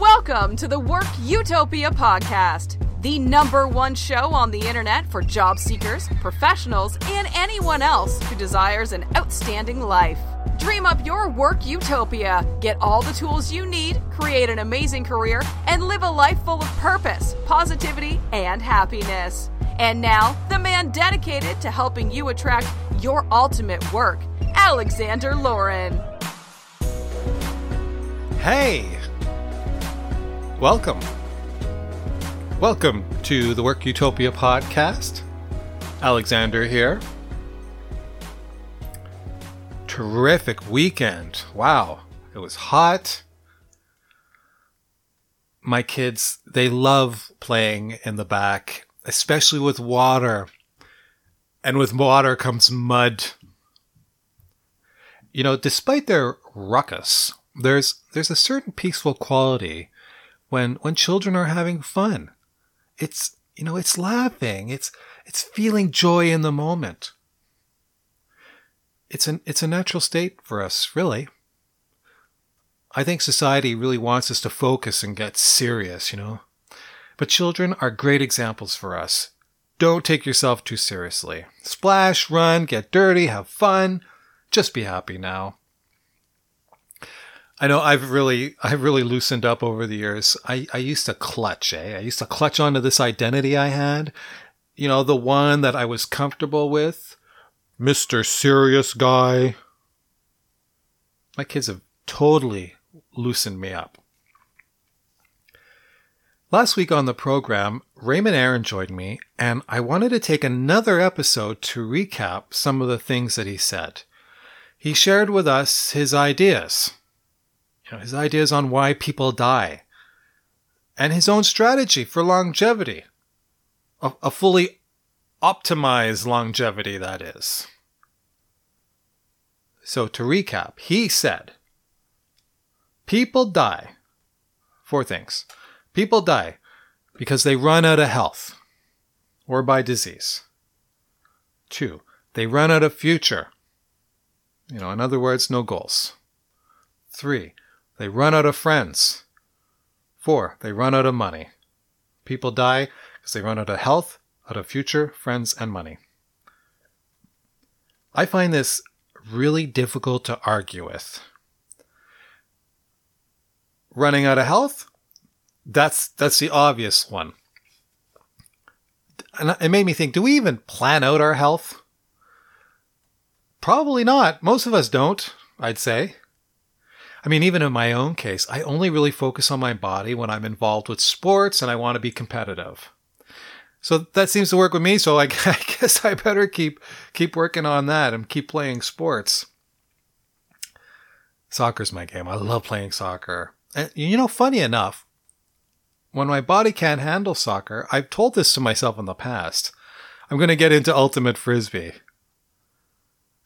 Welcome to the Work Utopia podcast, the number one show on the internet for job seekers, professionals, and anyone else who desires an outstanding life. Dream up your work utopia. Get all the tools you need, create an amazing career, and live a life full of purpose, positivity, and happiness. And now, the man dedicated to helping you attract your ultimate work, Alexander Lauren. Hey! Welcome. Welcome to the Work Utopia podcast. Alexander here. Terrific weekend. Wow. It was hot. My kids, they love playing in the back, especially with water. And with water comes mud. You know, despite their ruckus, there's there's a certain peaceful quality when when children are having fun. It's you know, it's laughing. It's it's feeling joy in the moment. It's an it's a natural state for us, really. I think society really wants us to focus and get serious, you know. But children are great examples for us. Don't take yourself too seriously. Splash, run, get dirty, have fun. Just be happy now. I know I've really I've really loosened up over the years. I, I used to clutch, eh? I used to clutch onto this identity I had. You know, the one that I was comfortable with. Mr. Serious Guy. My kids have totally loosened me up. Last week on the program, Raymond Aaron joined me, and I wanted to take another episode to recap some of the things that he said. He shared with us his ideas you know, his ideas on why people die, and his own strategy for longevity. A, a fully optimized longevity, that is. So, to recap, he said people die. Four things. People die because they run out of health or by disease. Two, they run out of future. You know, in other words, no goals. Three, they run out of friends. Four, they run out of money. People die because they run out of health, out of future, friends, and money. I find this really difficult to argue with. Running out of health? That's that's the obvious one. And it made me think, do we even plan out our health? Probably not. Most of us don't, I'd say. I mean, even in my own case, I only really focus on my body when I'm involved with sports and I want to be competitive. So that seems to work with me. So I, I guess I better keep keep working on that and keep playing sports. Soccer's my game. I love playing soccer. And you know, funny enough, when my body can't handle soccer, I've told this to myself in the past. I'm going to get into ultimate frisbee.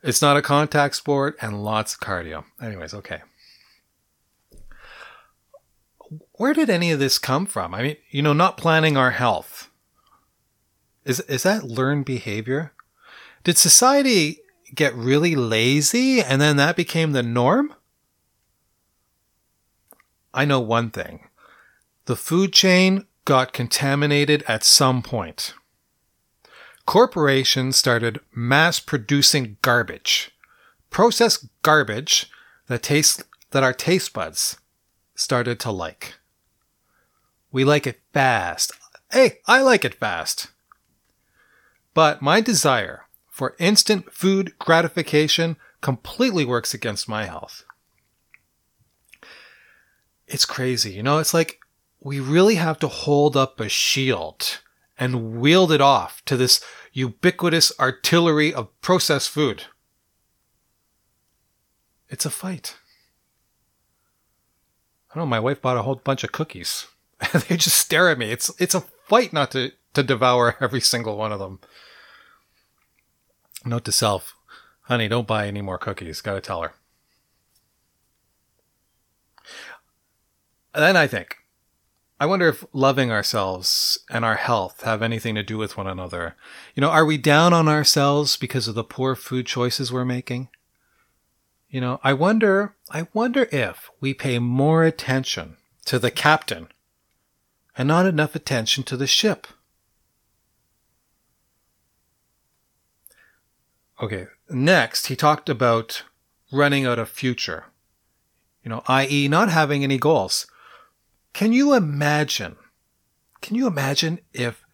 It's not a contact sport and lots of cardio. Anyways, okay where did any of this come from? I mean, you know, not planning our health. Is is that learned behavior? Did society get really lazy and then that became the norm? I know one thing. The food chain got contaminated at some point. Corporations started mass producing garbage, processed garbage that tastes that our taste buds started to like. We like it fast. Hey, I like it fast. But my desire for instant food gratification completely works against my health. It's crazy. You know, it's like we really have to hold up a shield and wield it off to this ubiquitous artillery of processed food. It's a fight. Don't know, my wife bought a whole bunch of cookies. they just stare at me. It's it's a fight not to, to devour every single one of them. Note to self, honey, don't buy any more cookies. Gotta tell her. then I think, I wonder if loving ourselves and our health have anything to do with one another. You know, are we down on ourselves because of the poor food choices we're making? You know, I wonder, I wonder if we pay more attention to the captain and not enough attention to the ship. Okay, next he talked about running out of future. You know, i.e., not having any goals. Can you imagine? Can you imagine if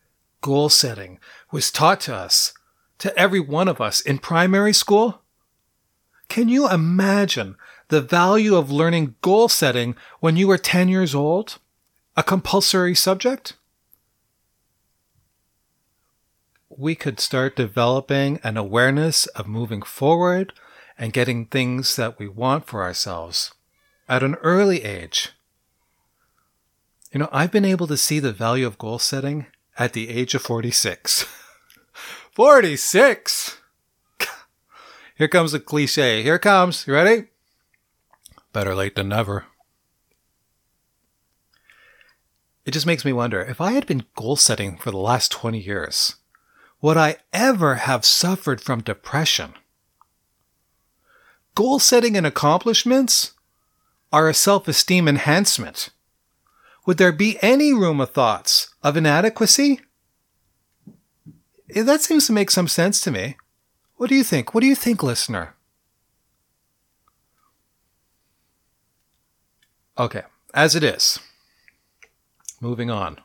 goal setting was taught to us, to every one of us in primary school? Can you imagine the value of learning goal setting when you were 10 years old? A compulsory subject? We could start developing an awareness of moving forward and getting things that we want for ourselves at an early age. You know, I've been able to see the value of goal setting at the age of 46. 46! Here comes the cliche. Here comes. You ready? Better late than never. It just makes me wonder if I had been goal setting for the last 20 years, would I ever have suffered from depression? Goal setting and accomplishments are a self esteem enhancement. Would there be any room of thoughts of inadequacy? That seems to make some sense to me. What do you think? What do you think, listener? Okay, as it is. Moving on.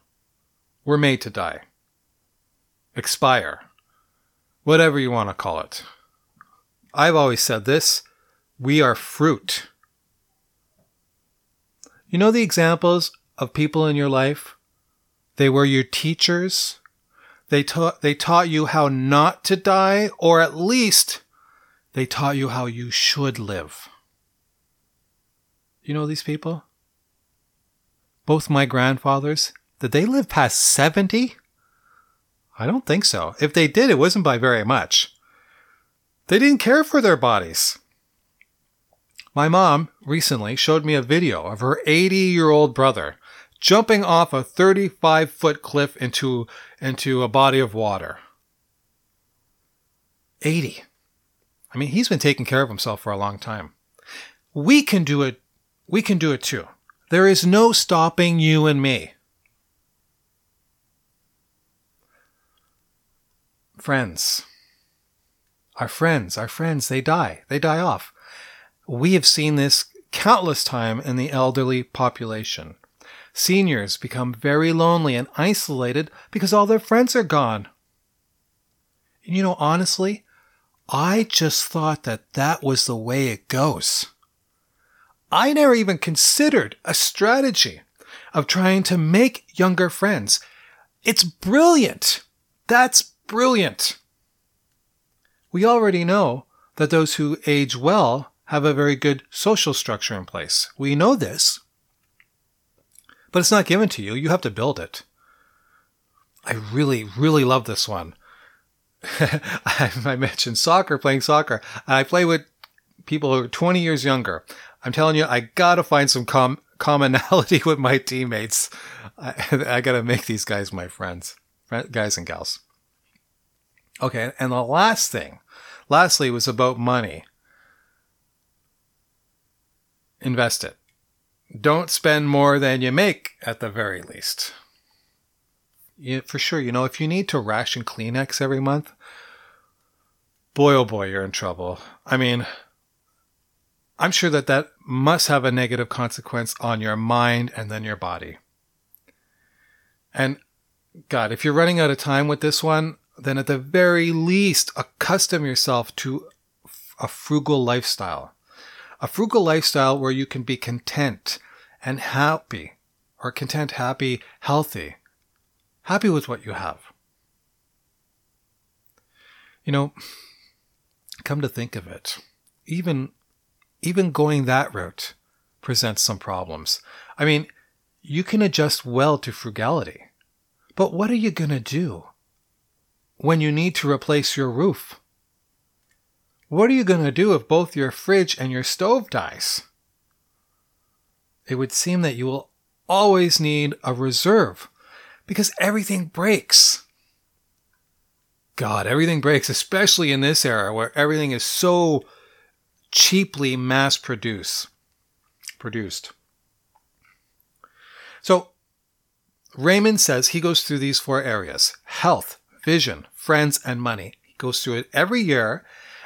We're made to die. Expire. Whatever you want to call it. I've always said this we are fruit. You know the examples of people in your life? They were your teachers, they taught they taught you how not to die, or at least they taught you how you should live. You know these people? Both my grandfathers, did they live past 70? I don't think so. If they did, it wasn't by very much. They didn't care for their bodies. My mom recently showed me a video of her 80 year old brother jumping off a 35 foot cliff into, into a body of water. 80. I mean, he's been taking care of himself for a long time. We can do it. We can do it too. There is no stopping you and me. Friends. Our friends, our friends, they die. They die off. We have seen this countless time in the elderly population. Seniors become very lonely and isolated because all their friends are gone. And you know, honestly, I just thought that that was the way it goes. I never even considered a strategy of trying to make younger friends. It's brilliant. That's brilliant. We already know that those who age well have a very good social structure in place. We know this but it's not given to you. You have to build it. I really, really love this one. I mentioned soccer, playing soccer. I play with people who are 20 years younger. I'm telling you, I gotta find some com- commonality with my teammates. I, I gotta make these guys my friends, guys and gals. Okay, and the last thing, lastly, was about money. Invest it don't spend more than you make at the very least. Yeah, for sure, you know, if you need to ration Kleenex every month, boy oh boy, you're in trouble. I mean, I'm sure that that must have a negative consequence on your mind and then your body. And God, if you're running out of time with this one, then at the very least, accustom yourself to a frugal lifestyle a frugal lifestyle where you can be content and happy, or content, happy, healthy, happy with what you have. You know, come to think of it, even even going that route presents some problems. I mean, you can adjust well to frugality, but what are you going to do when you need to replace your roof? What are you going to do if both your fridge and your stove dies? It would seem that you will always need a reserve because everything breaks. God, everything breaks, especially in this era where everything is so cheaply mass produced. Produced. So Raymond says he goes through these four areas health, vision, friends, and money. He goes through it every year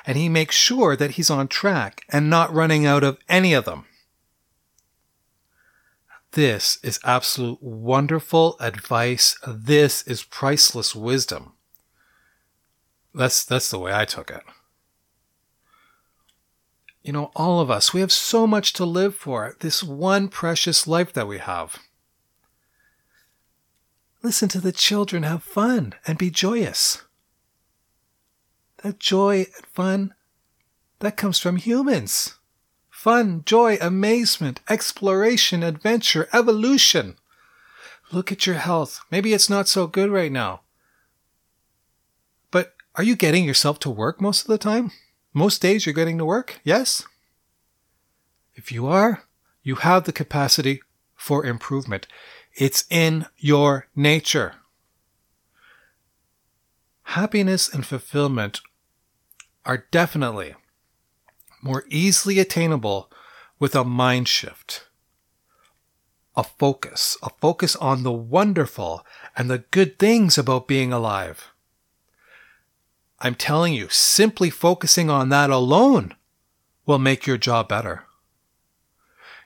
and he makes sure that he's on track and not running out of any of them. This is absolute wonderful advice. This is priceless wisdom. That's that's the way I took it. You know, all of us, we have so much to live for. This one precious life that we have. Listen to the children have fun and be joyous. That joy and fun, that comes from humans. Fun, joy, amazement, exploration, adventure, evolution. Look at your health. Maybe it's not so good right now. But are you getting yourself to work most of the time? Most days you're getting to work? Yes? If you are, you have the capacity for improvement. It's in your nature. Happiness and fulfillment are definitely more easily attainable with a mind shift, a focus, a focus on the wonderful and the good things about being alive. I'm telling you, simply focusing on that alone will make your job better.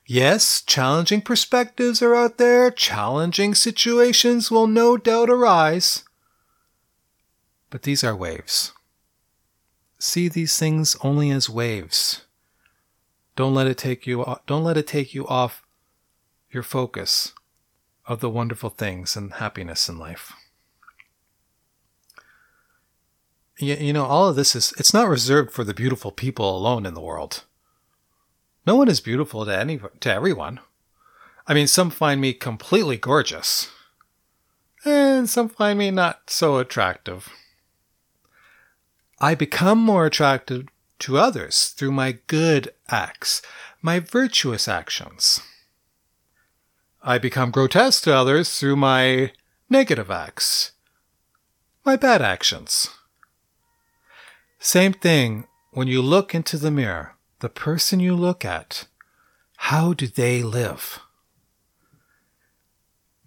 Yes, challenging perspectives are out there, challenging situations will no doubt arise. But these are waves. See these things only as waves. Don't let it take you don't let it take you off your focus of the wonderful things and happiness in life. You, you know, all of this is it's not reserved for the beautiful people alone in the world. No one is beautiful to any to everyone. I mean, some find me completely gorgeous, and some find me not so attractive. I become more attractive to others through my good acts, my virtuous actions. I become grotesque to others through my negative acts, my bad actions. Same thing when you look into the mirror the person you look at, how do they live?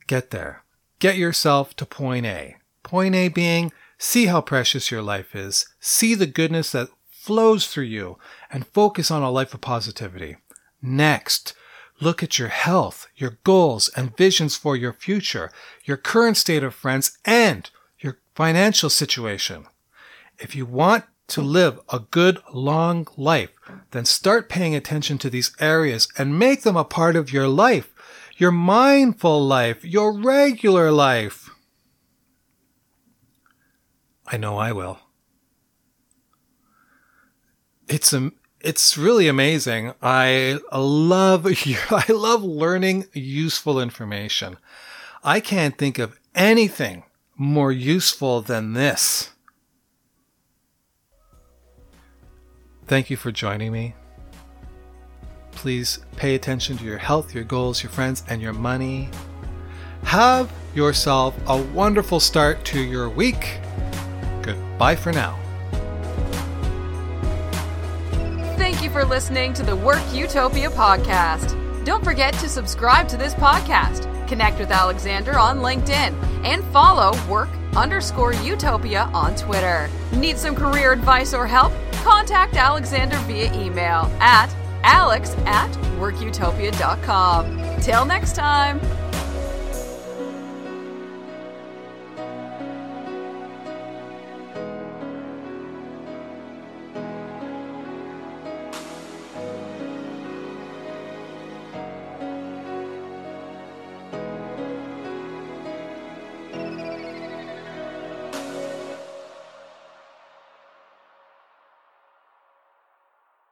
Get there. Get yourself to point A. Point A being see how precious your life is, see the goodness that flows through you, and focus on a life of positivity. Next, look at your health, your goals, and visions for your future, your current state of friends, and your financial situation. If you want to live a good long life, then start paying attention to these areas and make them a part of your life, your mindful life, your regular life. I know I will. It's a, it's really amazing. I love I love learning useful information. I can't think of anything more useful than this. Thank you for joining me. Please pay attention to your health, your goals, your friends, and your money. Have yourself a wonderful start to your week. Goodbye for now. Thank you for listening to the Work Utopia podcast. Don't forget to subscribe to this podcast, connect with Alexander on LinkedIn, and follow Work underscore Utopia on Twitter. Need some career advice or help? Contact Alexander via email at alex at workutopia.com. Till next time.